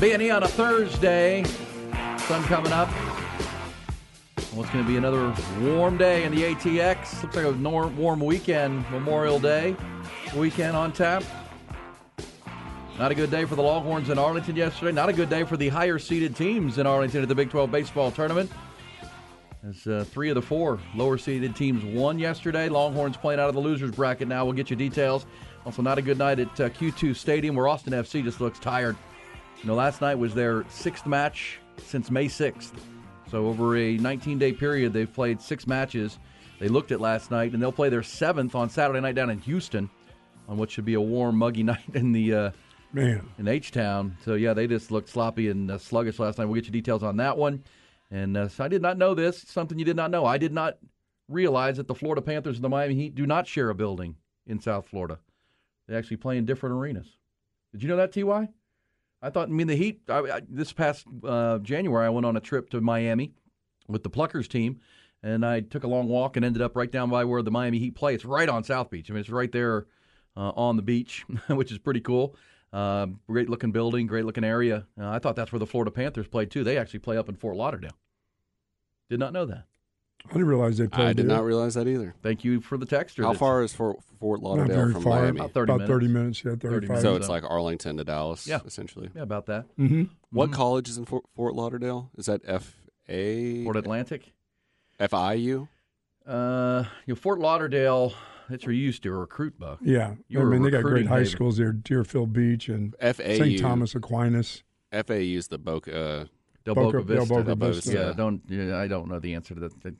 B&E on a Thursday. Sun coming up. What's going to be another warm day in the ATX? Looks like a nor- warm weekend, Memorial Day weekend on tap. Not a good day for the Longhorns in Arlington yesterday. Not a good day for the higher seeded teams in Arlington at the Big 12 baseball tournament. As uh, three of the four lower seeded teams won yesterday. Longhorns playing out of the losers bracket now. We'll get you details. Also, not a good night at uh, Q2 Stadium where Austin FC just looks tired. You know, last night was their sixth match since May 6th. So over a 19-day period, they've played six matches. They looked at last night, and they'll play their seventh on Saturday night down in Houston, on what should be a warm, muggy night in the uh, Man. in H Town. So yeah, they just looked sloppy and uh, sluggish last night. We'll get you details on that one. And uh, so I did not know this. Something you did not know. I did not realize that the Florida Panthers and the Miami Heat do not share a building in South Florida. They actually play in different arenas. Did you know that, Ty? I thought. I mean, the Heat. I, I, this past uh, January, I went on a trip to Miami with the Pluckers team, and I took a long walk and ended up right down by where the Miami Heat play. It's right on South Beach. I mean, it's right there uh, on the beach, which is pretty cool. Uh, great looking building, great looking area. Uh, I thought that's where the Florida Panthers played too. They actually play up in Fort Lauderdale. Did not know that. I didn't realize they played I did there. not realize that either. Thank you for the text. How far is Fort, Fort Not Lauderdale very from far. Miami? About 30 About minutes. 30 minutes, yeah, 35. minutes. So So- it's like Arlington to Dallas, Yeah. essentially. Yeah, about that. hmm What Mhm. college is in Fort, Fort Lauderdale? Is that F A Fort Atlantic. F I U? Uh, you know, Fort Lauderdale. That's where you used to recruit, Buck. Yeah. You I mean, they got great high David. schools there Deerfield Beach and F A St. Thomas Aquinas. F A U is the Boca. Uh, Del Boca- Boca, Vista. Del Boca Vista. Yeah, don't. Yeah, I don't know the answer to the, the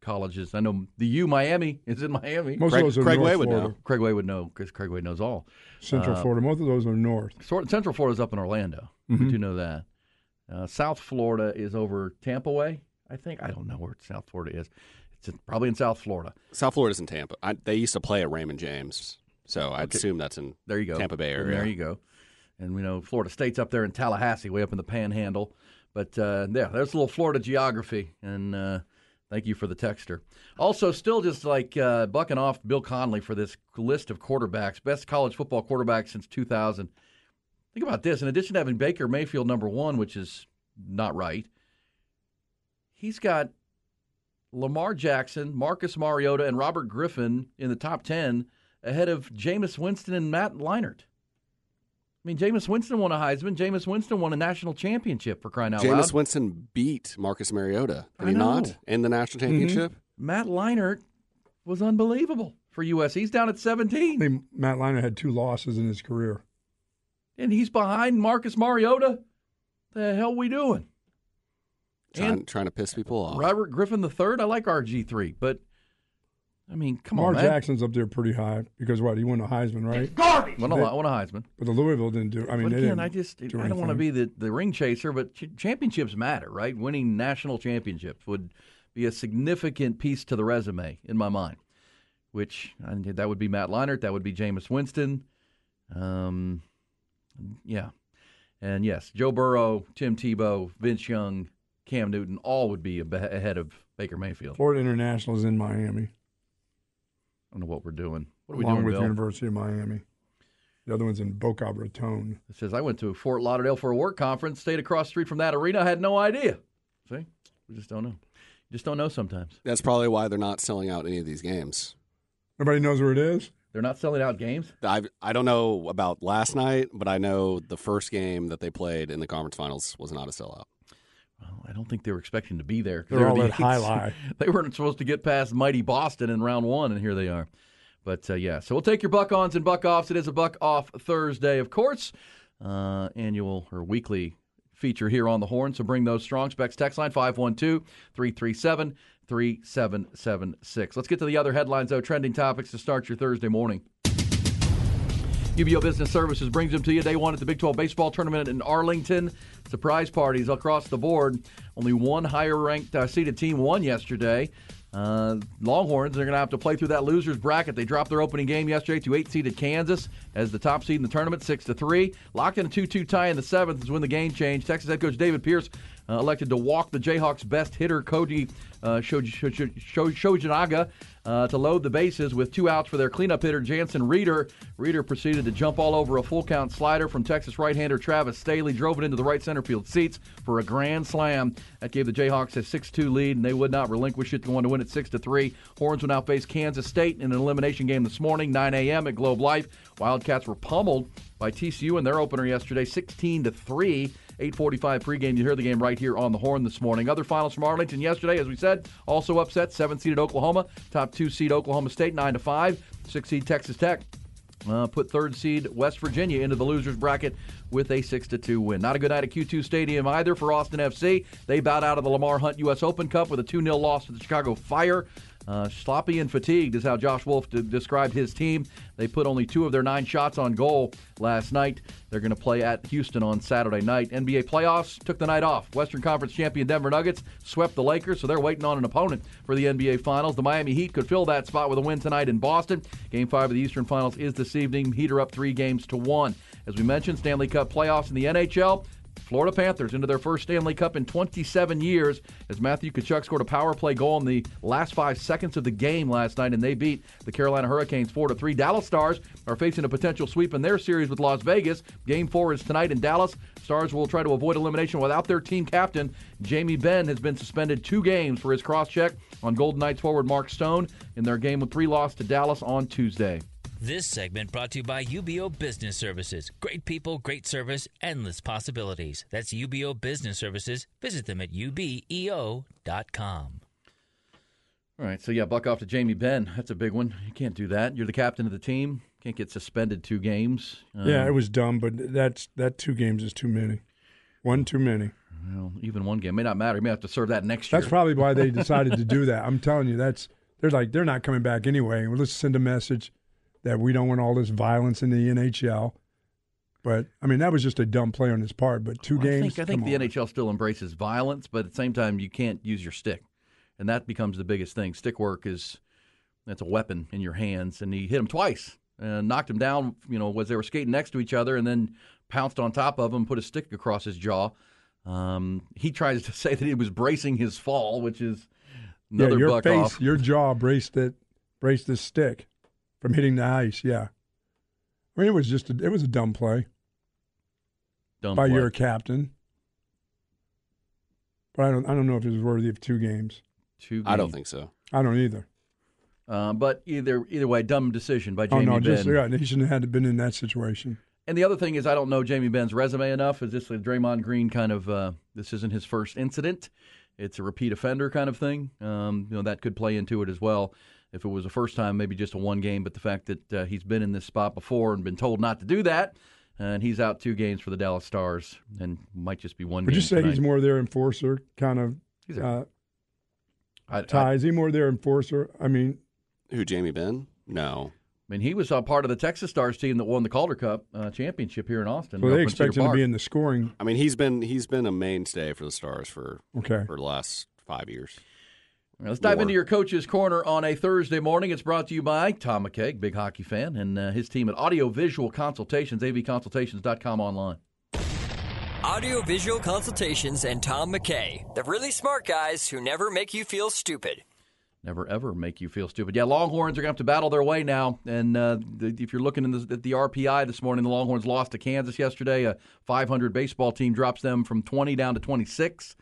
colleges. I know the U Miami is in Miami. Most Craig- of those are Craig North Way would Florida. know. Craig Way would know because Craig Way knows all. Central Uh, Florida. Most of those are north. Sort- Central is up in Orlando. We Mhm. do know that. Uh, South Florida is over Tampa Way. I think I don't know where South Florida is. It's in, probably in South Florida. South Florida's in Tampa. I, they used to play at Raymond James, so I'd Okay. assume that's in There you go. Tampa Bay And area. there you go. And we know Florida State's up there in Tallahassee, way up in the Panhandle. But uh, yeah, there's a little Florida geography. And uh, thank you for the texter. Also, still just like uh, bucking off Bill Conley for this list of quarterbacks, best college football quarterbacks since 2000. Think about this. In addition to having Baker Mayfield number one, which is not right, he's got Lamar Jackson, Marcus Mariota, and Robert Griffin in the top 10 ahead of Jameis Winston and Matt Leinart. I mean, Jameis Winston won a Heisman. Jameis Winston won a national championship for crying out Jameis loud. Winston beat Marcus Mariota, did I he not, in the national mm-hmm. championship? Matt Leinart was unbelievable for US. He's down at I 17, think Matt Leinart had two losses in his career. and he's behind Marcus Mariota. The hell we doing? Trying, And trying to piss people off. Robert Griffin the third. I like RG3, but I mean, come Lamar on, man. Jackson's up there pretty high because what? He won a Heisman, right? Garbage. Won a, lot- won a Heisman. But the Louisville didn't do. I mean, but they again, didn't I just do I don't want to be the, the ring chaser, but ch- championships matter, right? Winning national championships would be a significant piece to the resume in my mind. Which I mean, that would be Matt Leinart, that would be Jameis Winston, um, yeah, and yes, Joe Burrow, Tim Tebow, Vince Young, Cam Newton, all would be ahead of Baker Mayfield. Florida International is in Miami, I don't know what we're doing. What are we along doing, with Bill? University of Miami. The other one's in Boca Raton. It says I went to Fort Lauderdale for a work conference, stayed across the street from that arena. I had no idea. See, we just don't know. You just don't know sometimes. That's probably why they're not selling out any of these games. Nobody knows where it is. They're not selling out games. I I don't know about last night, but I know the first game that they played in the conference finals was not a sellout. Well, I don't think they were expecting to be there. They're they were all the at high lie. they weren't supposed to get past mighty Boston in round one, and here they are. But uh, yeah, so we'll take your buck ons and buck offs. It is a buck off Thursday, of course. Uh, annual or weekly feature here on the horn. So bring those strong specs. Text line 512 337 3776. Let's get to the other headlines, though. Trending topics to start your Thursday morning. UBEO Business Services brings them to you day one at the Big 12 Baseball Tournament in Arlington. Surprise parties across the board. Only one higher ranked uh, seeded team won yesterday. Uh, Longhorns are going to have to play through that losers bracket. They dropped their opening game yesterday to eight seeded Kansas as the top seed in the tournament, six to three. Locked in a two-two tie in the seventh is when the game changed. Texas head coach David Pierce uh, elected to walk the Jayhawks' best hitter, Koji uh, Shoj- Shoj- Shoj- Shojinaga, uh, to load the bases with two outs for their cleanup hitter, Janson Reeder. Reeder proceeded to jump all over a full count slider from Texas right hander Travis Sthele, drove it into the right center field seats for a grand slam. That gave the Jayhawks a 6 2 lead, and they would not relinquish it, going to win it 6 3. Horns will now face Kansas State in an elimination game this morning, 9 a.m. at Globe Life. Wildcats were pummeled by TCU in their opener yesterday, 16 to 3. 8:45 pregame. You hear the game right here on the horn this morning. Other finals from Arlington yesterday, as we said, also upset. Seven seeded Oklahoma, top two seed Oklahoma State, nine to five. Six seed Texas Tech. Uh, put third seed West Virginia into the losers bracket with a six to two win. Not a good night at Q2 Stadium either for Austin FC. They bowed out of the Lamar Hunt U.S. Open Cup with a 2 0 loss to the Chicago Fire. Uh, sloppy and fatigued is how Josh Wolff de- described his team. They put only two of their nine shots on goal last night. They're going to play at Houston on Saturday night. NBA playoffs took the night off. Western Conference champion Denver Nuggets swept the Lakers, so they're waiting on an opponent for the NBA Finals. The Miami Heat could fill that spot with a win tonight in Boston. Game five of the Eastern Finals is this evening. Heat are up three games to one. As we mentioned, Stanley Cup playoffs in the NHL. Florida Panthers into their first Stanley Cup in 27 years as Matthew Tkachuk scored a power play goal in the last five seconds of the game last night, and they beat the Carolina Hurricanes 4 to 3. Dallas Stars are facing a potential sweep in their series with Las Vegas. Game four is tonight in Dallas. Stars will try to avoid elimination without their team captain. Jamie Benn has been suspended two games for his cross check on Golden Knights forward Mark Stone in their game with three loss to Dallas on Tuesday. This segment brought to you by UBEO Business Services. Great people, great service, endless possibilities. That's UBEO Business Services. Visit them at ubeo.com. All right, so yeah, buck off to Jamie Benn. That's a big one. You can't do that. You're the captain of the team. Can't get suspended two games. Yeah, Um, it was dumb, but that's that two games is too many. One too many. Well, even one game may not matter. You may have to serve that next year. That's probably why they decided to do that. I'm telling you, that's they're like they're not coming back anyway. Let's send a message that we don't want all this violence in the NHL. But I mean, that was just a dumb play on his part. But two Well, I games. think, I think the on. NHL still embraces violence, but at the same time, you can't use your stick, and that becomes the biggest thing. Stick work is that's a weapon in your hands, and he hit him twice and knocked him down. You know, as they were skating next to each other, and then pounced on top of him, put a stick across his jaw. Um, he tries to say that he was bracing his fall, which is yeah, another your buck face, off. your jaw braced it, braced the stick from hitting the ice. Yeah, I mean, it was just a, it was a dumb play Dumb by play. your captain. But I don't I don't know if it was worthy of two games. Two I don't think so. I don't either. Uh, but either either way, dumb decision by Jamie. Oh Jamie no, Benn. just yeah, he shouldn't have had been in that situation. And the other thing is, I don't know Jamie Benn's resume enough. Is this a Draymond Green kind of? Uh, this isn't his first incident. It's a repeat offender kind of thing. Um, you know that could play into it as well. If it was a first time, maybe just a one game. But the fact that uh, he's been in this spot before and been told not to do that, and he's out two games for the Dallas Stars, and might just be one. Would game you say tonight. he's more their enforcer kind of He's a- uh, I, I, Ty? Is he more their enforcer? I mean, Who, Jamie Benn? No. I mean, he was a part of the Texas Stars team that won the Calder Cup uh, championship here in Austin. so up they expect him to be in the scoring. I mean, he's been he's been a mainstay for the Stars for Okay. for the last five years. All right, let's dive More. into your coach's corner on a Thursday morning. It's brought to you by Tom McKay, big hockey fan, and uh, his team at Audio Visual Consultations, avconsultations.com online. Audio Visual Consultations and Tom McKay, the really smart guys who never make you feel stupid. Never ever make you feel stupid. Yeah, Longhorns are going to have to battle their way now. And uh, the, if you're looking in the, at the RPI this morning, the Longhorns lost to Kansas yesterday. A 500 baseball team drops them from 20 down to 26,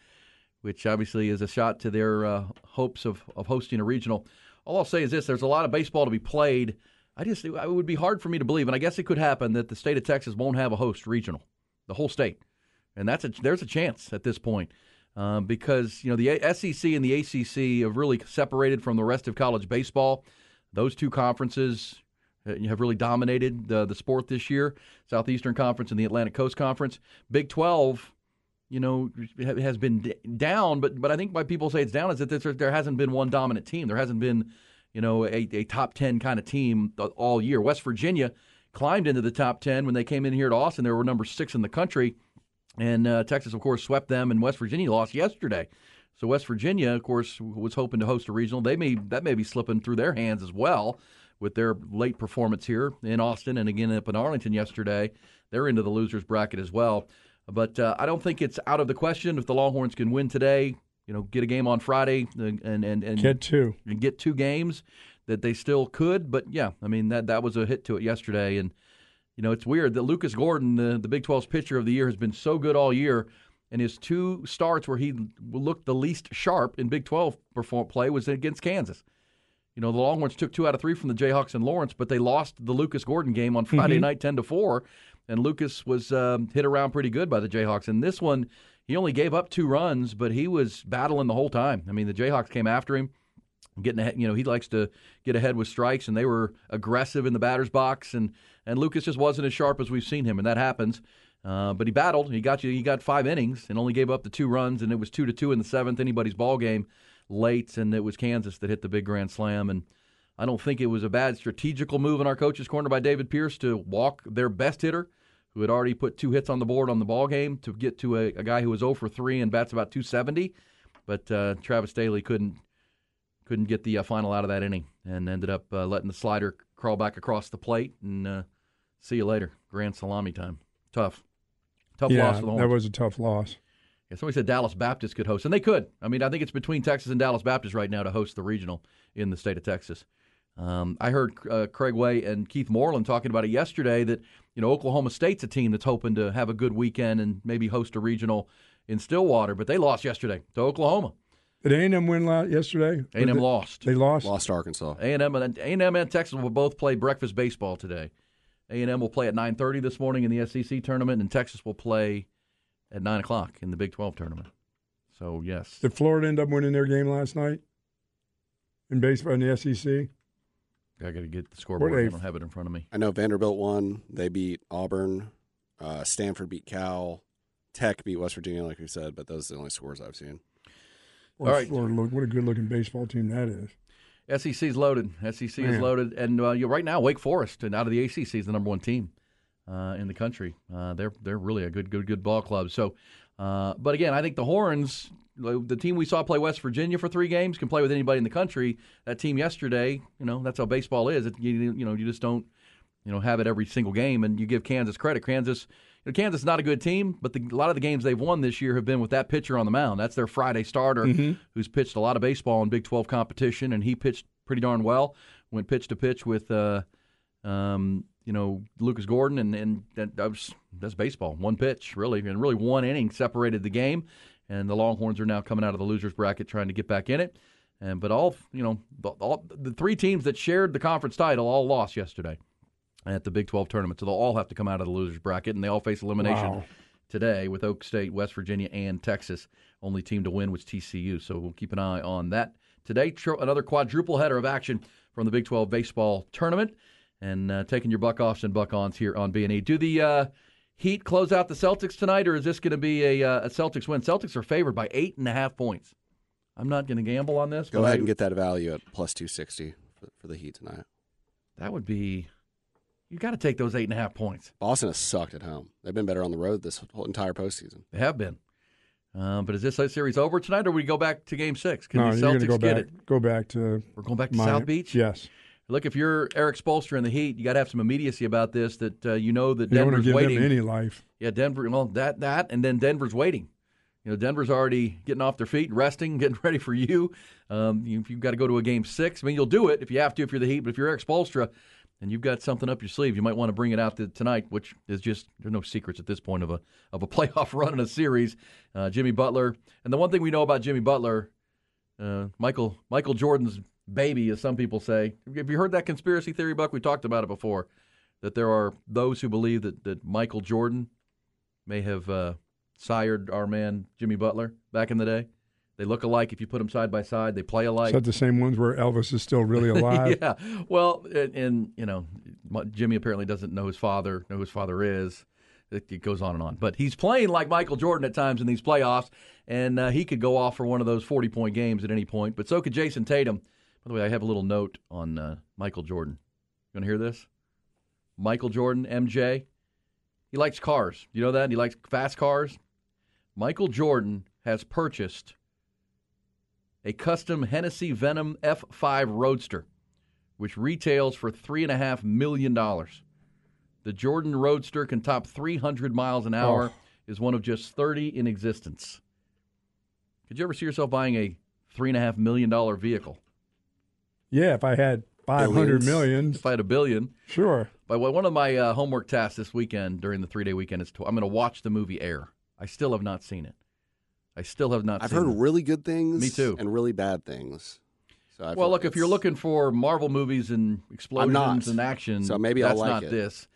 which obviously is a shot to their uh, hopes of, of hosting a regional. All I'll say is this there's a lot of baseball to be played. I just it would be hard for me to believe, and I guess it could happen that the state of Texas won't have a host regional, the whole state, and that's a there's a chance at this point. Um, because you know the SEC and the ACC have really separated from the rest of college baseball. Those two conferences uh, have really dominated the the sport this year. Southeastern Conference and the Atlantic Coast Conference. Big Twelve, you know, has been down, but but I think why people say it's down is that there, there hasn't been one dominant team. There hasn't been, you know, a, a top ten kind of team all year. West Virginia climbed into the top ten when they came in here to Austin. They were number six in the country. And uh, Texas, of course, swept them, and West Virginia lost yesterday. So West Virginia, of course, was hoping to host a regional. They may that may be slipping through their hands as well with their late performance here in Austin and again up in Arlington yesterday. They're into the losers bracket as well. But uh, I don't think it's out of the question if the Longhorns can win today. You know, get a game on Friday and and and get two and get two games that they still could. But yeah, I mean that that was a hit to it yesterday and you know, it's weird that Lucas Gordon, the, the Big 12's pitcher of the year, has been so good all year. And his two starts where he looked the least sharp in Big 12 perform, play was against Kansas. You know, the Longhorns took two out of three from the Jayhawks and Lawrence, but they lost the Lucas Gordon game on Friday mm-hmm. night 10 to 4. And Lucas was um, hit around pretty good by the Jayhawks. And this one, he only gave up two runs, but he was battling the whole time. I mean, the Jayhawks came after him getting ahead. You know, he likes to get ahead with strikes, and they were aggressive in the batter's box, and and Lucas just wasn't as sharp as we've seen him, and that happens. Uh, but he battled. He got you. He got five innings and only gave up the two runs, and it was two to two in the seventh. Anybody's ball game late, and it was Kansas that hit the big grand slam. And I don't think it was a bad strategical move in our coach's corner by David Pierce to walk their best hitter, who had already put two hits on the board on the ball game, to get to a, a guy who was 0 for 3 and bats about 270. But uh, Travis Sthele couldn't couldn't get the uh, final out of that inning and ended up uh, letting the slider crawl back across the plate and uh, see you later. Grand salami time. Tough. Tough yeah, loss for the That was a tough loss. Yeah, somebody said Dallas Baptist could host, and they could. I mean, I think it's between Texas and Dallas Baptist right now to host the regional in the state of Texas. Um, I heard uh, Craig Way and Keith Moreland talking about it yesterday that you know Oklahoma State's a team that's hoping to have a good weekend and maybe host a regional in Stillwater, but they lost yesterday to Oklahoma. Did A&M win last yesterday? A&M they, lost. They lost. Lost Arkansas. A&M and A&M and Texas will both play breakfast baseball today. A&M will play at 9:30 this morning in the SEC tournament, and Texas will play at nine o'clock in the Big 12 tournament. So yes. Did Florida end up winning their game last night in baseball in the SEC? I got to get the scoreboard. I don't have it in front of me. I know Vanderbilt won. They beat Auburn. Uh, Stanford beat Cal. Tech beat West Virginia, like we said, but those are the only scores I've seen. All right. Florida, what a good looking baseball team that is. SEC is loaded. SEC Man. is loaded, and uh, right now Wake Forest and out of the ACC is the number one team uh, in the country. Uh, they're they're really a good good good ball club. So, uh, but again, I think the Horns, the team we saw play West Virginia for three games, can play with anybody in the country. That team yesterday, you know, that's how baseball is. It, you, you know, you just don't you know have it every single game, and you give Kansas credit. Kansas know, Kansas is not a good team, but the, a lot of the games they've won this year have been with that pitcher on the mound. That's their Friday starter, mm-hmm. who's pitched a lot of baseball in Big 12 competition, and he pitched pretty darn well. Went pitch to pitch with, uh, um, you know, Lucas Gordon, and, and that, that was, that's baseball. One pitch, really, and really one inning separated the game. And the Longhorns are now coming out of the losers bracket, trying to get back in it. And but all you know, all, the three teams that shared the conference title all lost yesterday at the Big 12 tournament. So they'll all have to come out of the losers bracket, and they all face elimination wow. today with Oak State, West Virginia, and Texas. Only team to win was TCU. So we'll keep an eye on that today. Another quadruple header of action from the Big 12 baseball tournament, and uh, taking your buck offs and buck ons here on B and E. Do the uh, Heat close out the Celtics tonight, or is this going to be a, uh, a Celtics win? Celtics are favored by eight and a half points. I'm not going to gamble on this. Go ahead I, and get that value at plus 260 for, for the Heat tonight. That would be you got to take those eight and a half points. Boston has sucked at home. They've been better on the road this whole entire postseason. They have been. Um, but is this series over tonight, or we go back to Game Six? Can no, the Celtics go get back, it? Go back to. We're going back to South Beach. Yes. Look, if you're Erik Spoelstra in the Heat, you got to have some immediacy about this. That uh, you know that you Denver's give waiting. Them any life. Yeah, Denver. Well, that that, and then Denver's waiting. You know, Denver's already getting off their feet, resting, getting ready for you. Um, you if you've got to go to a game six, I mean, you'll do it if you have to if you're the Heat. But if you're Erik Spoelstra, and you've got something up your sleeve, you might want to bring it out to, tonight, which is just there's no secrets at this point of a of a playoff run in a series. Uh, Jimmy Butler, and the one thing we know about Jimmy Butler, uh, Michael Michael Jordan's baby, as some people say. Have you heard that conspiracy theory, Buck? We talked about it before. That there are those who believe that, that Michael Jordan may have uh, sired our man Jimmy Butler back in the day. They look alike if you put them side by side. They play alike. Is that the same ones where Elvis is still really alive? yeah. Well, and, and, you know, Jimmy apparently doesn't know his father, know who his father is. It, it, goes on and on. But he's playing like Michael Jordan at times in these playoffs, and uh, he could go off for one of those 40 point games at any point. But so could Jayson Tatum. By the way, I have a little note on uh, Michael Jordan. You want to hear this? Michael Jordan, MJ, he likes cars. You know that? He likes fast cars. Michael Jordan has purchased a custom Hennessy Venom F5 Roadster, which retails for $3.5 million. The Jordan Roadster can top 300 miles an hour, oh. is one of just 30 in existence. Could you ever see yourself buying a $3.5 million vehicle? Yeah, if I had 500 million. If I had a billion. Sure. But one of my uh, homework tasks this weekend during the three day weekend is to, I'm going to watch the movie Air. I still have not seen it. I still have not. I've heard it. really good things. Me too. And really bad things. So well, look, if you're looking for Marvel movies and explosions and action, so maybe that's I'll like not it. this.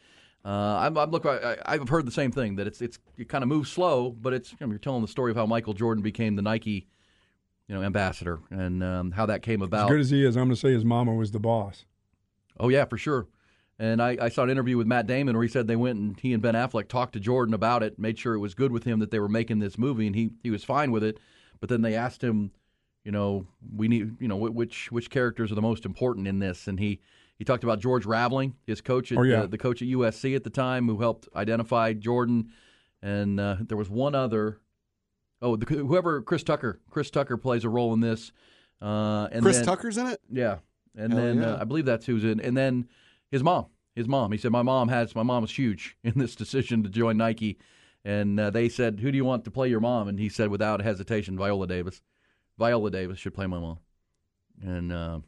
Uh, I'm, I'm look. I, have heard the same thing that it's it's it kind of moves slow, but it's you know, you're telling the story of how Michael Jordan became the Nike, you know, ambassador and um, how that came about. As good as he is, I'm going to say his mama was the boss. Oh yeah, for sure. And I, I, saw an interview with Matt Damon where he said they went and he and Ben Affleck talked to Jordan about it, made sure it was good with him that they were making this movie, and he, he was fine with it. But then they asked him, you know, we need, you know, which which characters are the most important in this, and he he talked about George Raveling, his coach, at, oh, yeah. uh, the coach at USC at the time, who helped identify Jordan, and uh, there was one other. Oh, the, whoever Chris Tucker, Chris Tucker plays a role in this. Uh, and Chris then, Tucker's in it. Yeah, and Hell then yeah. uh, I believe that's who's in, and then his mom. His mom. He said, "My mom has. My mom was huge in this decision to join Nike." And uh, they said, "Who do you want to play your mom?" And he said, without hesitation, Viola Davis. Viola Davis should play my mom, and uh,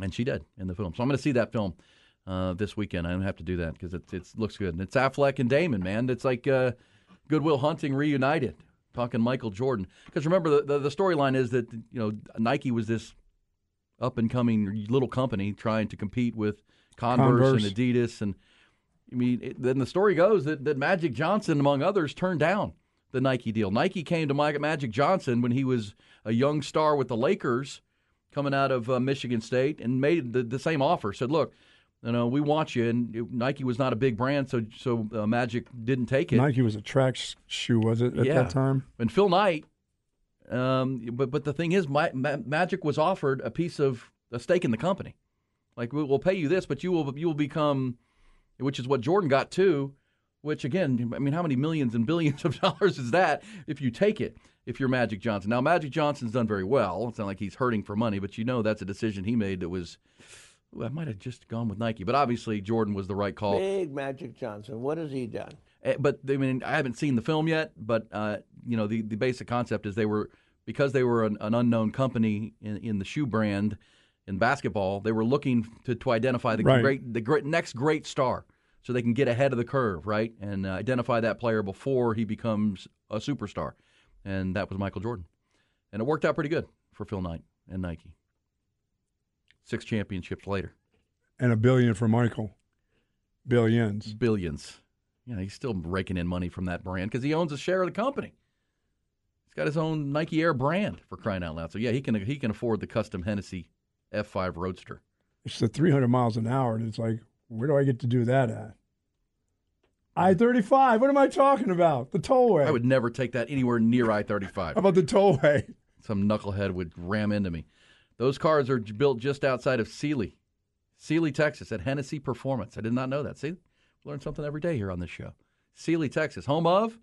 and she did in the film. So I'm going to see that film uh, this weekend. I don't have to do that because it it looks good. And it's Affleck and Damon, man. It's like uh, Good Will Hunting reunited. Talking Michael Jordan. Because remember, the, the, the storyline is that you know Nike was this up and coming little company trying to compete with Converse, Converse. and Adidas. And I mean, it, then the story goes that, that Magic Johnson, among others, turned down the Nike deal. Nike came to Magic Johnson when he was a young star with the Lakers coming out of uh, Michigan State and made the, the same offer. Said, look, you know, we want you. And it, Nike was not a big brand, so so uh, Magic didn't take it. Nike was a track shoe, was it at yeah. that time? And Phil Knight. Um, but but the thing is, my, Ma- Magic was offered a piece of a stake in the company. Like we'll pay you this, but you will you will become, which is what Jordan got too. Which again, I mean, how many millions and billions of dollars is that if you take it? If you're Magic Johnson, now Magic Johnson's done very well. It's not like he's hurting for money, but you know that's a decision he made that was. Ooh, I might have just gone with Nike, but obviously Jordan was the right call. Big Magic Johnson. What has he done? Uh, but I mean, I haven't seen the film yet, but uh, you know, the the basic concept is they were because they were an, an unknown company in, in the shoe brand in basketball, they were looking to, to identify the Right. great the great next great star, so they can get ahead of the curve, right, and uh, identify that player before he becomes a superstar, and that was Michael Jordan, and it worked out pretty good for Phil Knight and Nike. Six championships later, And a billion for Michael. Billions. billions. You know, he's still raking in money from that brand because he owns a share of the company. He's got his own Nike Air brand for crying out loud. So yeah, he can he can afford the custom Hennessy F5 Roadster. It's the 300 miles an hour, and it's like, where do I get to do that at? I 35. What am I talking about? The tollway. I would never take that anywhere near I 35. How about the tollway? Some knucklehead would ram into me. Those cars are built just outside of Sealy, Sealy, Texas, at Hennessy Performance. I did not know that. See, learn something every day here on this show. Sealy, Texas, home of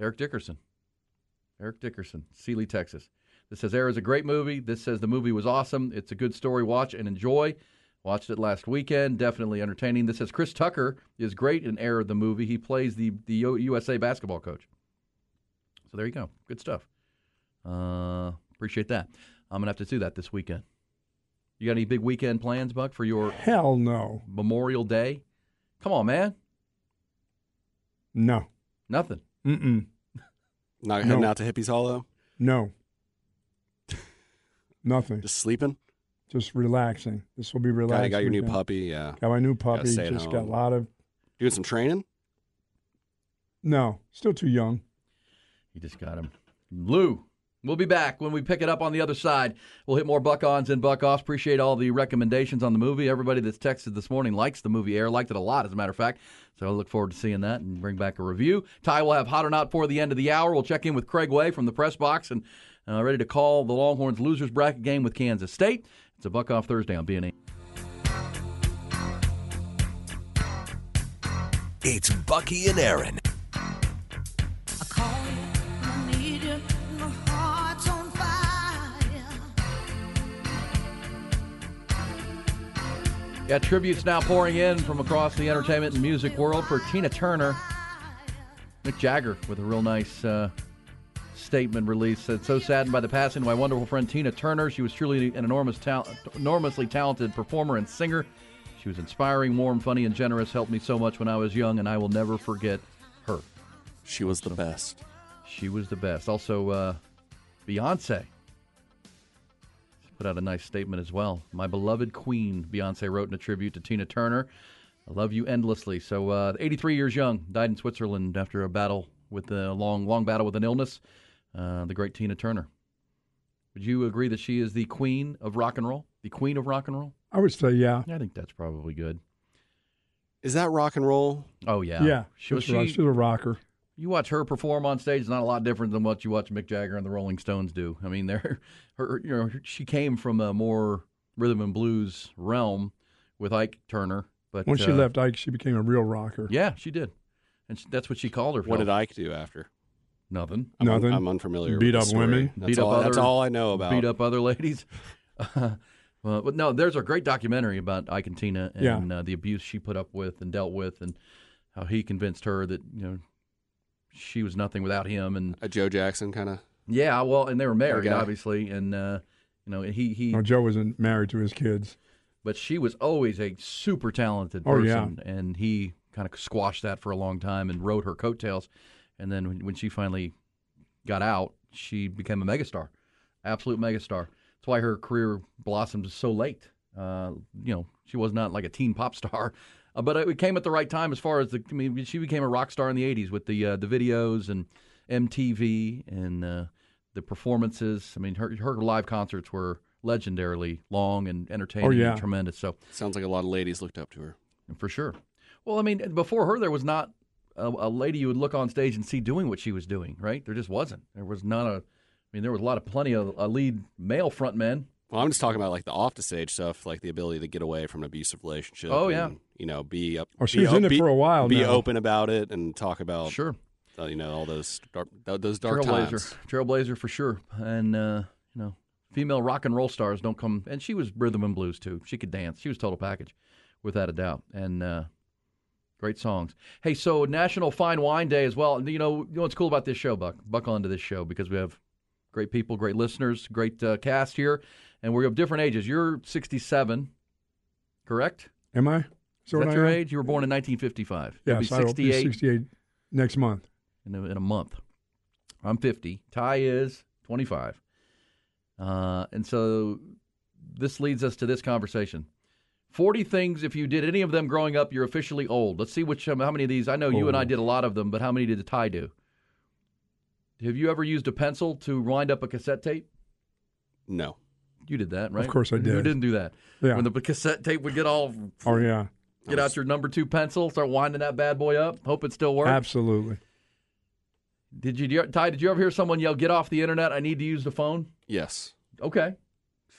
Eric Dickerson. Eric Dickerson, Sealy, Texas. This says Air is a great movie. This says the movie was awesome. It's a good story. Watch and enjoy. Watched it last weekend. Definitely entertaining. This says Chris Tucker is great in Air of the movie. He plays the the USA basketball coach. So there you go. Good stuff. Uh, appreciate that. I'm gonna have to do that this weekend. You got any big weekend plans, Buck, for your Hell no. Memorial Day? Come on, man. No. Nothing. Mm-mm. Not No. heading out to Hippies Hollow. No. Nothing. Just sleeping. Just relaxing. This will be Got, relaxing. got your new puppy. Yeah. Got my new puppy. stay Just got a lot of. Doing some training. No, still too young. You just got him. Lou. We'll be back when we pick it up on the other side. We'll hit more buck ons and buck offs. Appreciate all the recommendations on the movie. Everybody that's texted this morning likes the movie Air, liked it a lot, as a matter of fact. So I look forward to seeing that and bring back a review. Ty will have hot or not for the end of the hour. We'll check in with Craig Way from the press box and uh, ready to call the Longhorns losers bracket game with Kansas State. It's a buck off Thursday on B&E. It's Bucky and Erin. Yeah, tributes now pouring in from across the entertainment and music world for Tina Turner. Mick Jagger with a real nice uh, statement release. Said, "So saddened by the passing of my wonderful friend Tina Turner. She was truly an enormous, tal- enormously talented performer and singer. She was inspiring, warm, funny, and generous. Helped me so much when I was young, and I will never forget her. She was the best. She was the best. Also, uh, Beyonce." Put out a nice statement as well. My beloved queen, Beyonce wrote in a tribute to Tina Turner. I love you endlessly. So, uh, 83 years young, died in Switzerland after a battle with a long, long battle with an illness. Uh, the great Tina Turner. Would you agree that she is the queen of rock and roll? The queen of rock and roll? I would say, yeah. I think that's probably good. Is that rock and roll? Oh yeah, Yeah. She was she's, a- she, she's a rocker. You watch her perform on stage it's not a lot different than what you watch Mick Jagger and the Rolling Stones do. I mean, they're her, you know, she came from a more rhythm and blues realm with Ike Turner, but When she uh, left Ike, she became a real rocker. yeah, she did, and she, that's what she called her. What did Ike do after? Nothing. I'm, un- Nothing. I'm unfamiliar. Beat with up story. women? That's Beat all, up That's other- all I know about. Beat up other ladies. well, but no, there's a great documentary about Ike and Tina and Yeah. uh, the abuse she put up with and dealt with, and how he convinced her that you know she was nothing without him, and A Joe Jackson kind of. Yeah, well, and they were married, Okay. obviously, and uh, you know, he he. No, Joe wasn't married to his kids. But she was always a super talented Oh, person, yeah. and he kind of squashed that for a long time and rode her coattails. And then when, when she finally got out, she became a megastar, absolute megastar. That's why her career blossomed so late. Uh, you know, she was not like a teen pop star, uh, but it came at the right time as far as the. I mean, she became a rock star in the '80s with the uh, the videos and MTV and uh, the performances. I mean, her her live concerts were legendarily long and entertaining Oh, yeah. and tremendous. So Sounds like a lot of ladies looked up to her. for sure. Well, I mean, before her, there was not a, a lady you would look on stage and see doing what she was doing, right? There just wasn't. There was not a. I mean, there was a lot of plenty of uh, lead male frontmen. Well, I'm just talking about like the off the stage stuff, like the ability to get away from an abusive relationship. Oh, yeah. and, you know, be up. Oh, she be was in op- it be- for a while Be now. open about it and talk about Sure, uh, you know all those dark th- those dark trailblazer, times. trailblazer for sure. And uh, you know, female rock and roll stars don't come. And she was rhythm and blues too. She could dance. She was total package, without a doubt. And uh, great songs. Hey, so National Fine Wine Day as well. And you know, you know what's cool about this show, Buck? Buckle onto this show because we have great people, great listeners, great uh, cast here, and we're of different ages. You're 67, correct? Am I? Is So that what I your am? age? You were born in 1955. You'll Yes, be I will be 68 68 next month. in a, in a month. I'm 50. Ty is 25. Uh, and so this leads us to this conversation. 40 things, if you did any of them growing up, you're officially old. Let's see which um, how many of these. I know you and I did a lot of them, but how many did the Ty do? Have you ever used a pencil to wind up a cassette tape? No, You did that, right? Of course I did. Who did. didn't do that? Yeah. When the cassette tape would get all, Oh yeah, get out your number two pencil, start winding that bad boy up, hope it still works. absolutely. Did you, Ty? Did you ever hear someone yell, "Get off the internet! I need to use the phone"? yes, Okay,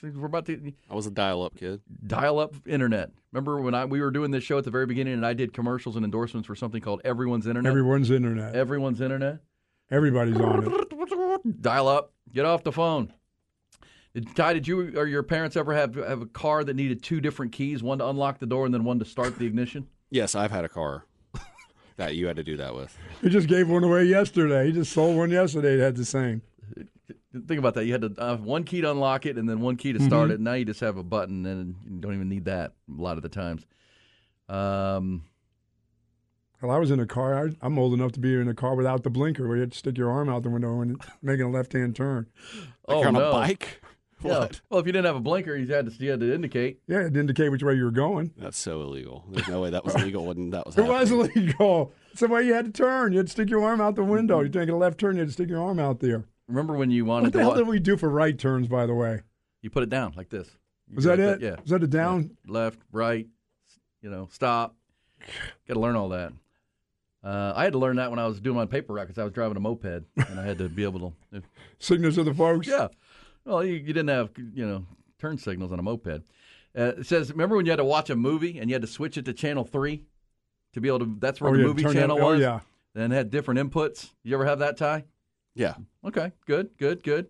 so we're about to I was a dial-up kid. dial-up internet. Remember when I we were doing this show at the very beginning, and I did commercials and endorsements for something called Everyone's Internet. Everyone's internet. Everyone's Internet. Everybody's on it. Dial up. Get off the phone. Did, Ty, did you or your parents ever have have a car that needed two different keys, one to unlock the door and then one to start the ignition? Yes, I've had a car that you had to do that with. He just gave one away yesterday. He just sold one yesterday. It had the same. Think about that. You had to uh, one key to unlock it and then one key to start it. Now you just have a button and you don't even need that a lot of the times. Um, Well, I was in a car. I, I'm old enough to be in a car without the blinker, where you had to stick your arm out the window and making a left-hand turn. Like oh you're on no! a bike. Yeah. Well, if you didn't have a blinker, you had to you had to indicate. Yeah, it indicate which way you were going. That's so illegal. There's no way that was legal when that was It was illegal. It's the way you had to turn. You had to stick your arm out the window. You're taking a left turn, you had to stick your arm out there. Remember when you wanted to What the to hell wa- did we do for right turns, by the way? you put it down like this. You Was that like it? Yeah. Was that a down? left, right, you know, stop. Got to learn all that. Uh, I had to learn that when I was doing my paper route because I was driving a moped and I had to be able to. Signals to the folks? Yeah. Well, you, you didn't have you know turn signals on a moped. Uh, it says, remember when you had to watch a movie and you had to switch it to channel three to be able to? That's where Oh, the yeah, movie turn that- channel oh, was. yeah. And it had different inputs. You ever have that, Ty? Yeah. Okay. Good. Good. Good.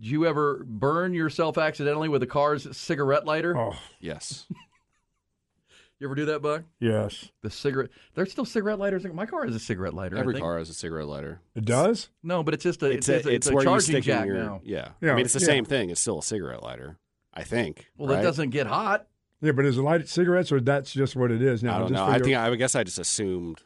Did you ever burn yourself accidentally with a car's cigarette lighter? Oh, Yes. You ever do that, Buck? yes. The cigarette. There's still cigarette lighters. My car has a cigarette lighter. I Every think. car has a cigarette lighter. It does? No, but it's just a. It's, It's, it's, a, a, it's a charging stick jack your now. yeah. Yeah, I mean, it's the yeah. same thing. It's still a cigarette lighter. I think. Well, right? that doesn't get hot. Yeah, but is it lighted cigarettes or that's just what it is now? I don't just know. I your- think I guess I just assumed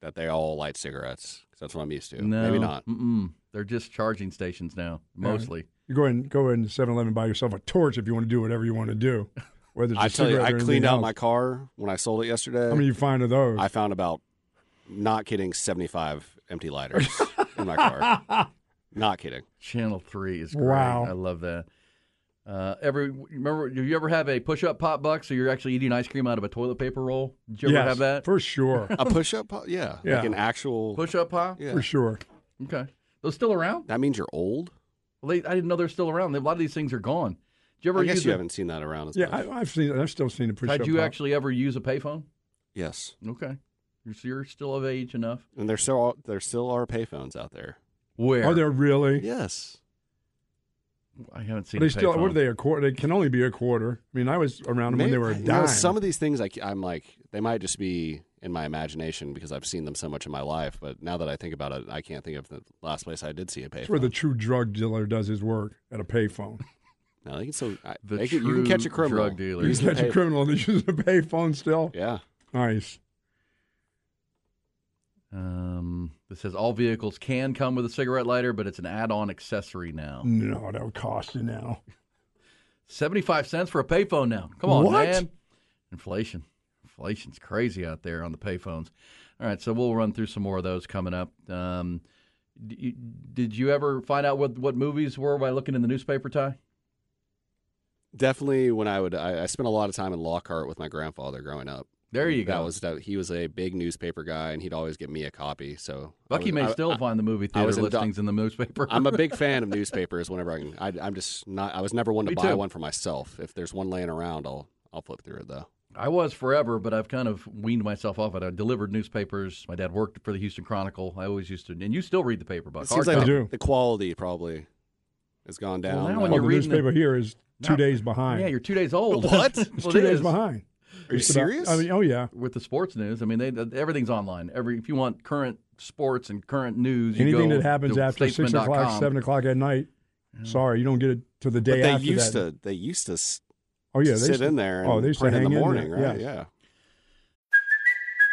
that they all light cigarettes because that's what I'm used to. No, Maybe not. Mm-mm. They're just charging stations now, mostly. You go in, go in 7-Eleven, buy yourself a torch if you want to do whatever you want to do. Whether it's a I tell you, I cleaned out else. my car when I sold it yesterday. How many you find of those? I found about, not kidding, 75 empty lighters in my car. Not kidding. Channel three is great. Wow. I love that. Uh, every remember, do you ever have a push-up pop buck? So you're actually eating ice cream out of a toilet paper roll. Did you ever yes, have that for sure, A push up? Yeah. Yeah. Like an actual. push-up pop? Yeah. for sure. Okay, those still around? That means you're old? Well, they, I didn't know they're still around. A lot of these things are gone. Did you ever I guess use you a- haven't seen that around as Yeah, much. I, I've seen. I've still seen a push-up. Had you pop. actually ever use a payphone? yes. Okay, you're, so you're still of age enough. And there still, there still are payphones out there. Where? Are there really? Yes. I haven't seen. Are they still? payphone. What are they? A quarter? They can only be a quarter. I mean, I was around them when they were a Maybe- dime. you know, some of these things, I, am like, they might just be in my imagination because I've seen them so much in my life. But now that I think about it, I can't think of the last place I did see a That's where the true drug dealer does his work at a payphone. No, they can still, I, The they can, you can catch a criminal. drug dealer. You can catch the a pay- criminal that uses a payphone still. Yeah. Nice. Um, this says all vehicles can come with a cigarette lighter, but it's an add-on accessory now. No, that would cost you now. Seventy-five cents for a payphone now. Come on, What? man. Inflation. Inflation's crazy out there on the payphones. All right, so we'll run through some more of those coming up. Um, d- you- did you ever find out what what movies were by looking in the newspaper, Ty? Definitely when I would, I, I spent a lot of time in Lockhart with my grandfather growing up. There you that go. Was that he was a big newspaper guy, and he'd always get me a copy. So I Bucky was- may I- still I- find the movie I theater was in doc- in the newspaper. I'm a big fan of newspapers. Whenever I can, I, I'm just not. I was never one to Me buy too. one for myself. If there's one laying around, I'll I'll flip through it though. I was forever, but I've kind of weaned myself off it. I delivered newspapers. My dad worked for the Houston Chronicle. I always used to, and you still read the paper, Buck. It seems like the, the quality probably has gone down. now Uh, when Oh, you're the reading the- newspaper here is two No. days behind. Yeah, you're two days old. What? it's Well, two it days is. behind. Are you Just about- serious? I mean, oh yeah. with the sports news. I mean, they, everything's online. Every if you want current sports and current news, you Anything go that happens to after six o'clock, statesman.com. seven o'clock at night. Sorry, you don't get it to the day but they after used that. to. They used to oh yeah, they sit used to- in there and oh, they used to print in hang the in morning, right? yeah. Yeah.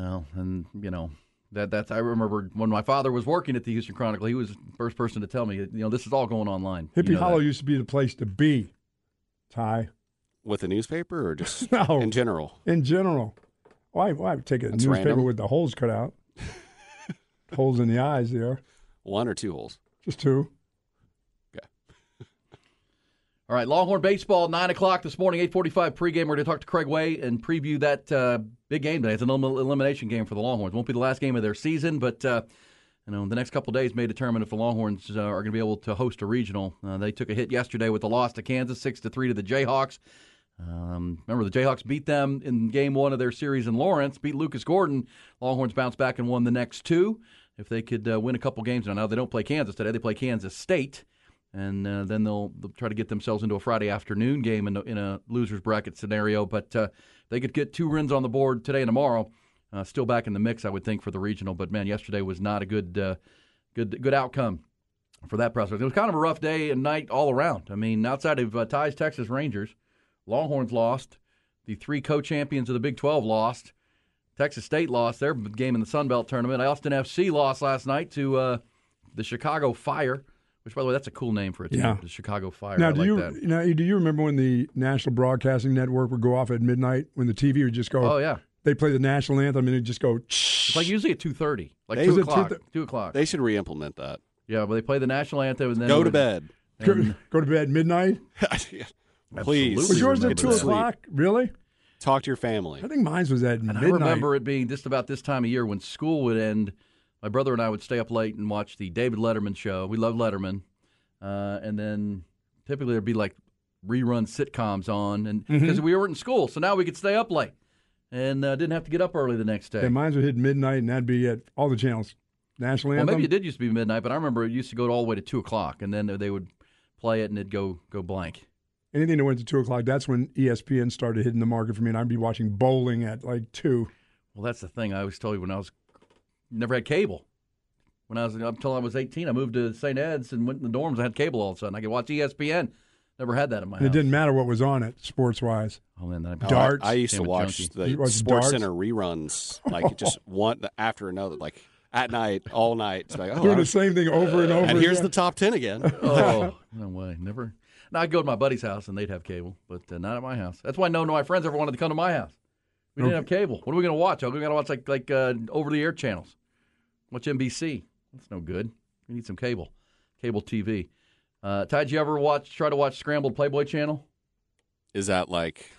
Well, and you know that that's I remember when my father was working at the Houston Chronicle. He was the first person to tell me, you know, this is all going online. You Hippie know that. Hollow used to be the place to be. Ty, With a newspaper or just No. in general? in general, why why take a That's newspaper random. with the holes cut out, holes in the eyes there, One or two holes? just two. All right, Longhorn baseball, nine o'clock this morning, eight forty-five pregame. We're going to talk to Craig Way and preview that uh, big game today. It's an elimination game for the Longhorns. Won't be the last game of their season, but uh, you know the next couple days may determine if the Longhorns uh, are going to be able to host a regional. Uh, they took a hit yesterday with the loss to Kansas, six to three to the Jayhawks. Um, remember, the Jayhawks beat them in game one of their series in Lawrence, beat Lucas Gordon. Longhorns bounced back and won the next two. If they could uh, win a couple games now, now they don't play Kansas today; they play Kansas State. And uh, then they'll, they'll try to get themselves into a Friday afternoon game in in a losers bracket scenario. But uh, they could get two wins on the board today and tomorrow. Uh, still back in the mix, I would think, for the regional. But man, yesterday was not a good uh, good good outcome for that prospect. It was kind of a rough day and night all around. I mean, outside of uh, Ty's Texas Rangers, Longhorns lost. The three co-champions of the Big 12 lost. Texas State lost their game in the Sun Belt tournament. Austin FC lost last night to uh, the Chicago Fire, which, by the way, that's a cool name for a team. Yeah. The Chicago Fire. Now, I do like you that. now do you remember when the National Broadcasting Network would go off at midnight when the TV would just go? Oh, yeah. They play the national anthem and it would just go. It's like usually at two thirty, like They- two Was it o'clock. 2:30? Two o'clock. They should re-implement that. Yeah, but they play the national anthem and then Go it to bed. Go, and- go to bed at midnight. Please. Was yours at two that. o'clock? Really? Talk to your family. I think mine was at And midnight. I remember it being just about this time of year when school would end. My brother and I would stay up late and watch the David Letterman show. We love Letterman, uh, and then typically there'd be like rerun sitcoms on, and Mm-hmm. because we weren't in school, so now we could stay up late and uh, didn't have to get up early the next day. Yeah, mine would hit midnight, and that'd be at all the channels. National anthem. well, maybe it did used to be midnight, but I remember it used to go all the way to two o'clock, and then they would play it and it'd go go blank. Anything that went to two o'clock, that's when ESPN started hitting the market for me, and I'd be watching bowling at like two. Well, that's the thing. I always told you when I was never had cable. When I was up until I was 18, I moved to St. Ed's and went in the dorms. I had cable all of a sudden. I could watch ESPN. Never had that in my And it didn't matter what was on it, sports wise. Oh man, then I I- I, used to watch junkie. the watch Sports darts? Center reruns, like just one after another, like at night, all night. It's like, oh, Doing I the same thing over and over. and here's again. the top ten again. oh no way, never. Now I'd go to my buddy's house and they'd have cable, but uh, not at my house. That's why none of my friends ever wanted to come to my house. We didn't have cable. What are we going to watch? Oh, we got to watch like like uh, over the air channels. Watch NBC. That's no good. We need some cable, cable TV. Uh, Ty, did you ever watch? Try to watch scrambled Playboy Channel? Is that like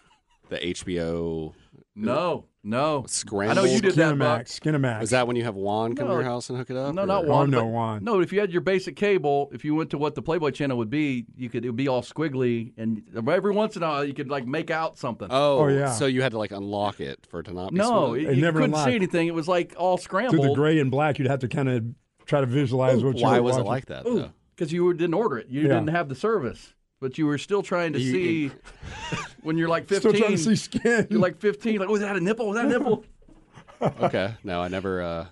the HBO No, no. scrambled? I know you did that, Buck. Skinamax. Skinamax. Is that when you have Juan come No. to your house and hook it up? No, or- not Oh, one. no, but- Juan. No, if you had your basic cable, if you went to what the Playboy channel would be, you could it would be all squiggly, and every once in a while you could like make out something. Oh, Oh, yeah. So you had to like unlock it for it to not be no, smooth? it, It you never couldn't unlocked. see anything. It was like all scrambled through scrambled. the gray and black. You'd have to kind of try to visualize what you Why were was it watching. like that? though? because you were- didn't order it. You Yeah. didn't have the service, but you were still trying to You- see. when you're like 15, Still trying to see skin. you're like 15. Like, was that a nipple? Was that a nipple? Okay, no, I never, uh,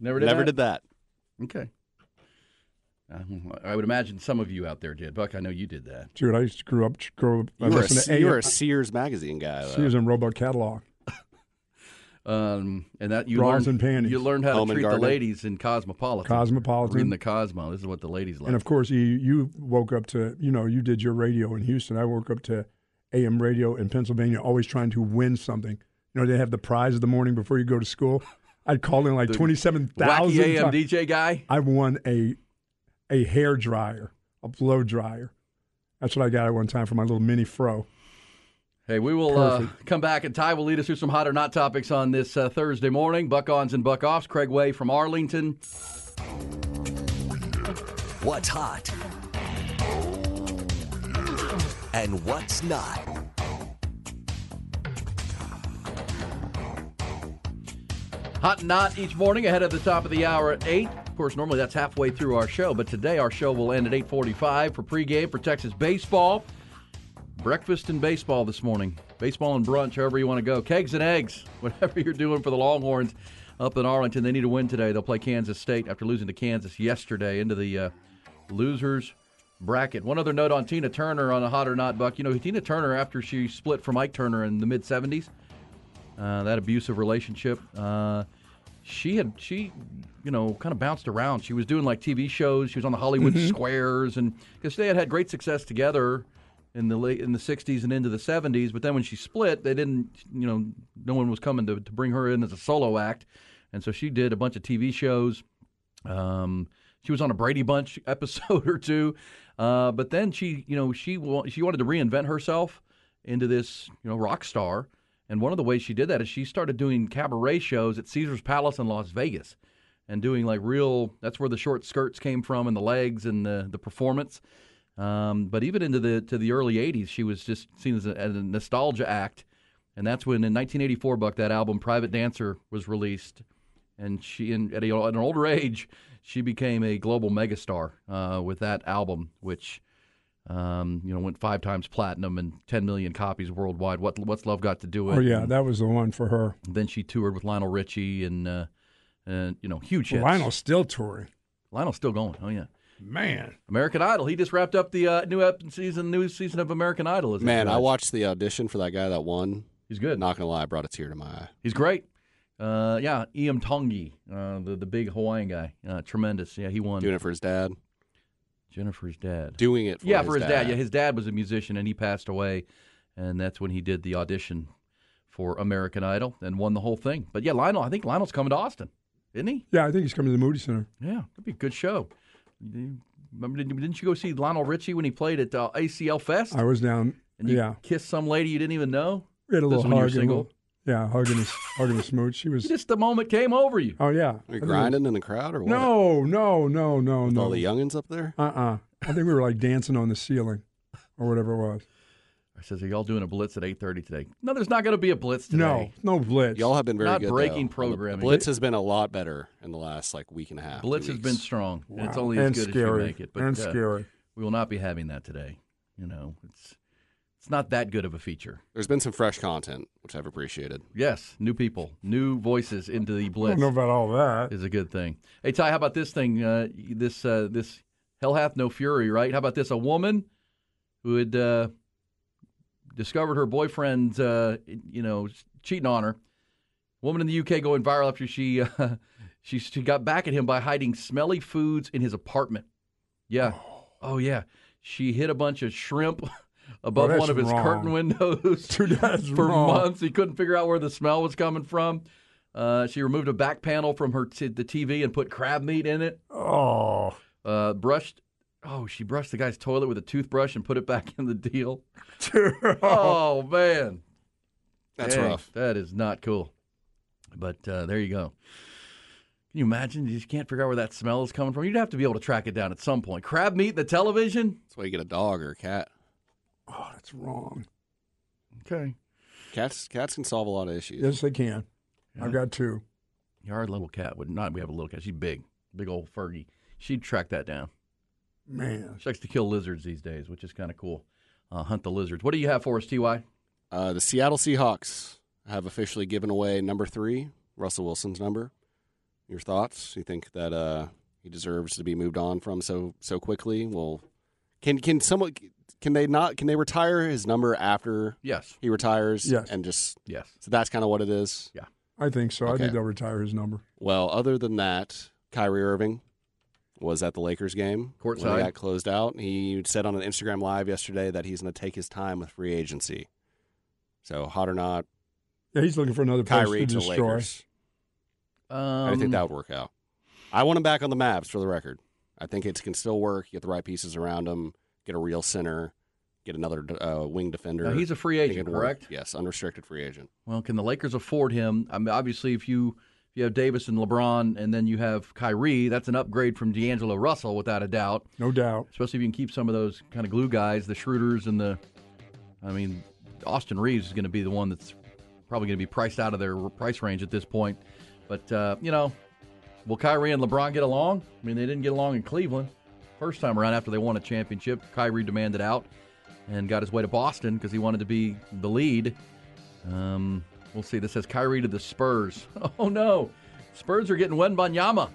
Never did never that? did that. Okay. I would imagine some of you out there did. Buck, I know you did that. Dude, I used to grow up. Grow up. You were, a, to you were a Sears magazine guy. Though. Sears and Roebuck catalog. Um, and that you Bras learned and panties. you learned how Home to treat the ladies in Cosmopolitan. Cosmopolitan. Reading the Cosmo. This is what the ladies like. And of course, you you woke up to you know you did your radio in Houston. I woke up to AM radio in Pennsylvania, always trying to win something. You know they have the prize of the morning before you go to school. I'd call in like The twenty seven Wacky thousand. AM DJ guy. I won a a hair dryer, a blow dryer. That's what I got at one time for my little mini fro. Hey, we will uh, come back and Ty will lead us through some hot or not topics on this uh, Thursday morning. Buck ons and buck offs. Craig Way from Arlington. What's hot? And what's not? Hot and not each morning ahead of the top of the hour at 8. Of course, normally that's halfway through our show, but today our show will end at 8:45 for pregame for Texas baseball. Breakfast and baseball this morning. Baseball and brunch, however you want to go. Kegs and eggs, whatever you're doing for the Longhorns up in Arlington. They need a win today. They'll play Kansas State after losing to Kansas yesterday into the uh, losers bracket. One other note on Tina Turner on a hot or not buck. You know, Tina Turner after she split from Ike Turner in the mid 70s, uh, that abusive relationship. Uh, she had she, you know, kind of bounced around. She was doing like TV shows. She was on the Hollywood Squares, and because they had had great success together in the late in the '60s and into the '70s. But then when she split, they didn't, you know, no one was coming to to bring her in as a solo act, and so she did a bunch of TV shows. Um, she was on a Brady Bunch episode or two, uh, but then she, you know, she she wanted to reinvent herself into this, you know, rock star. And one of the ways she did that is she started doing cabaret shows at Caesar's Palace in Las Vegas, and doing like real. That's where the short skirts came from, and the legs, and the the performance. Um, but even into the to the early '80s, she was just seen as a, as a nostalgia act, and that's when in 1984, Buck, that album "Private Dancer" was released and she in, at, a, at an older age she became a global megastar uh, with that album, which um, you know went five times platinum and 10 million copies worldwide. What What's Love Got to Do with Oh yeah, And that was the one for her. then she toured with Lionel Richie and uh, and you know huge hits. Well, Lionel's still touring. Lionel's still going. Oh yeah. Man, American Idol. He just wrapped up the uh, new season, new season of American Idol. Is it Man, I watched the audition for that guy that won. He's good. Not gonna lie, I brought a tear to my eye. He's great. Uh, yeah, Iam Tongi, uh, the the big Hawaiian guy, uh, tremendous. Yeah, he won. Doing it for his dad. Jennifer's dad. Doing it for yeah, his for his dad. dad. Yeah, his dad was a musician and he passed away, and that's when he did the audition for American Idol and won the whole thing. But yeah, Lionel, I think Lionel's coming to Austin, isn't he? yeah, I think he's coming to the Moody Center. Yeah, it'd be a good show. You- Remember, didn't didn't you go see Lionel Richie when he played at uh, ACL Fest? I was down. and you yeah, kissed some lady you didn't even know. we had a little when you were hug. single? Little- yeah, hugging his hugging his smooch. She was. Just the moment came over you. Oh yeah. Are you think was- grinding in the crowd or what? No, no, no, no, With no. all the youngins up there? Uh uh I think we were like dancing on the ceiling, or whatever it was. I says, "Are y'all doing a blitz at eight thirty today?" No, there's not going to be a blitz today. No, no blitz. Y'all have been very Not good. breaking though. On the- programming. The Blitz has been a lot better in the last like week and a half. Blitz two has been weeks. strong. and It's Wow. only And as good as scary. you make it. But And uh, scary. we will not be having that today. You know, it's it's not that good of a feature. There's been some fresh content, which I've appreciated. Yes, new people, new voices into the I blitz don't know about all that. is a good thing. Hey Ty, how about this thing? Uh, this uh, this hell hath no fury, right? How about this? A woman who had uh, discovered her boyfriend, uh, you know, cheating on her. Woman in the UK going viral after she uh, she she got back at him by hiding smelly foods in his apartment. Yeah. Oh, yeah. She hid a bunch of shrimp above that's one of his wrong. curtain windows Dude, that's for wrong. months. He couldn't figure out where the smell was coming from. Uh, she removed a back panel from her t- the TV and put crab meat in it. Oh, Uh, brushed. Oh, she brushed the guy's toilet with a toothbrush and put it back in the deal. Oh man, That's Dang, rough. That is not cool. But uh, there you go. Can you imagine? You just can't figure out where that smell is coming from. You'd have to be able to track it down at some point. Crab meat, in the television. That's why you get a dog or a cat. Oh, that's wrong. Okay. Cats cats can solve a lot of issues. Yes, they can. Yeah. I've got two. Our little cat would not. We have a little cat. She's big, big old Fergie. She'd track that down. Man, She likes to kill lizards these days, which is kind of cool. Uh, hunt the lizards. What do you have for us, Ty? Uh, the Seattle Seahawks have officially given away number three, Russell Wilson's number. Your thoughts? You think that uh, he deserves to be moved on from so so quickly? Well, can can someone can they not can they retire his number after Yes. he retires? Yes. and just Yes. so that's kind of what it is. Yeah. I think so. I Okay. think they'll retire his number. Well, other than that, Kyrie Irving was at the Lakers game when Courtside. they got closed out. He said on an Instagram live yesterday that he's going to take his time with free agency. So hot or not, Yeah, he's looking for another place Kyrie to to the destroy. Lakers. Um, I think that would work out. I want him back on the Mavs for the record. I think it can still work. You get the right pieces around him. Get a real center. Get another uh, wing defender. Now, he's a free agent, it'd work. correct? Yes, unrestricted free agent. Well, can the Lakers afford him? I mean, obviously, if you if you have Davis and LeBron, and then you have Kyrie, that's an upgrade from D'Angelo Russell, without a doubt. No doubt. Especially if you can keep some of those kind of glue guys, the Schroders and the. I mean, Austin Reaves is going to be the one that's probably going to be priced out of their price range at this point. But uh, you know, will Kyrie and LeBron get along? I mean, they didn't get along in Cleveland first time around after they won a championship. Kyrie demanded out and got his way to Boston because he wanted to be the lead. Um, we'll see. This says Kyrie to the Spurs. Oh no, Spurs are getting Wembanyama.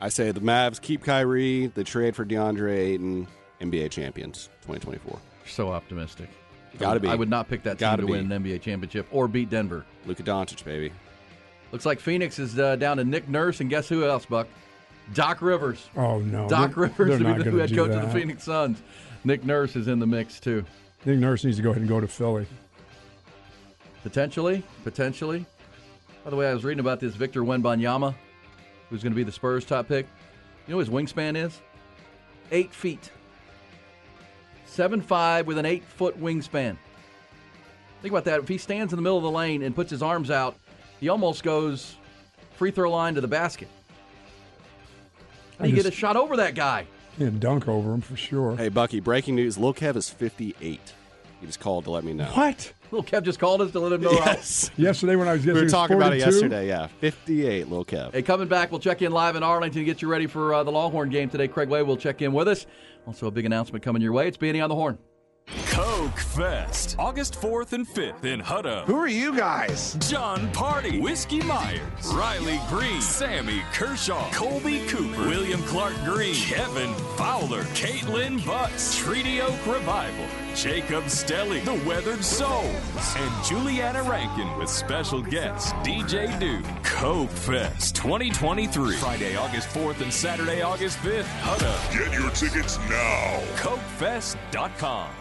I say the Mavs keep Kyrie. They trade for DeAndre Ayton. NBA champions 2024. So optimistic. Gotta be. I would not pick that Gotta team to be. win an NBA championship or beat Denver. Luka Doncic, baby. Looks like Phoenix is uh, down to Nick Nurse, and guess who else, Buck? Doc Rivers. Oh no, Doc They're- Rivers they're to be the head coach of the. Phoenix Suns. Nick Nurse is in the mix too. Nick Nurse needs to go ahead and go to Philly. Potentially, potentially. By the way, I was reading about this Victor Wembanyama, who's going to be the Spurs' top pick. You know what his wingspan is? Eight feet. Seven five with an eight foot wingspan. Think about that. If he stands in the middle of the lane and puts his arms out, he almost goes free throw line to the basket. I you get a shot over that guy. Can't dunk over him for sure. Hey, Bucky, breaking news. Lil Kev is 58. He just called to let me know. What? Little Kev just called us to let him know. Yes. Yesterday when I was We were was talking about it yesterday. Yeah, 58, Lil Kev. Hey, coming back, we'll check in live in Arlington to get you ready for uh, the Longhorn game today. Craig Way will check in with us. Also, a big announcement coming your way. It's Benny on the Horn. Coke Fest, August 4th and 5th in Hutto. Who are you guys? Jon Pardi, Whiskey Myers, Riley Green, Sammy Kershaw, Colby Cooper, William Clark Green, Kevin Fowler, Kaitlin Butts, Treaty Oak Revival, Jacob Stelly, The Weathered Souls, and Juliana Rankin with special guest DJ Duke. Coke Fest 2023, Friday, August 4th and Saturday, August 5th, Hutto. Get your tickets now. CokeFest.com.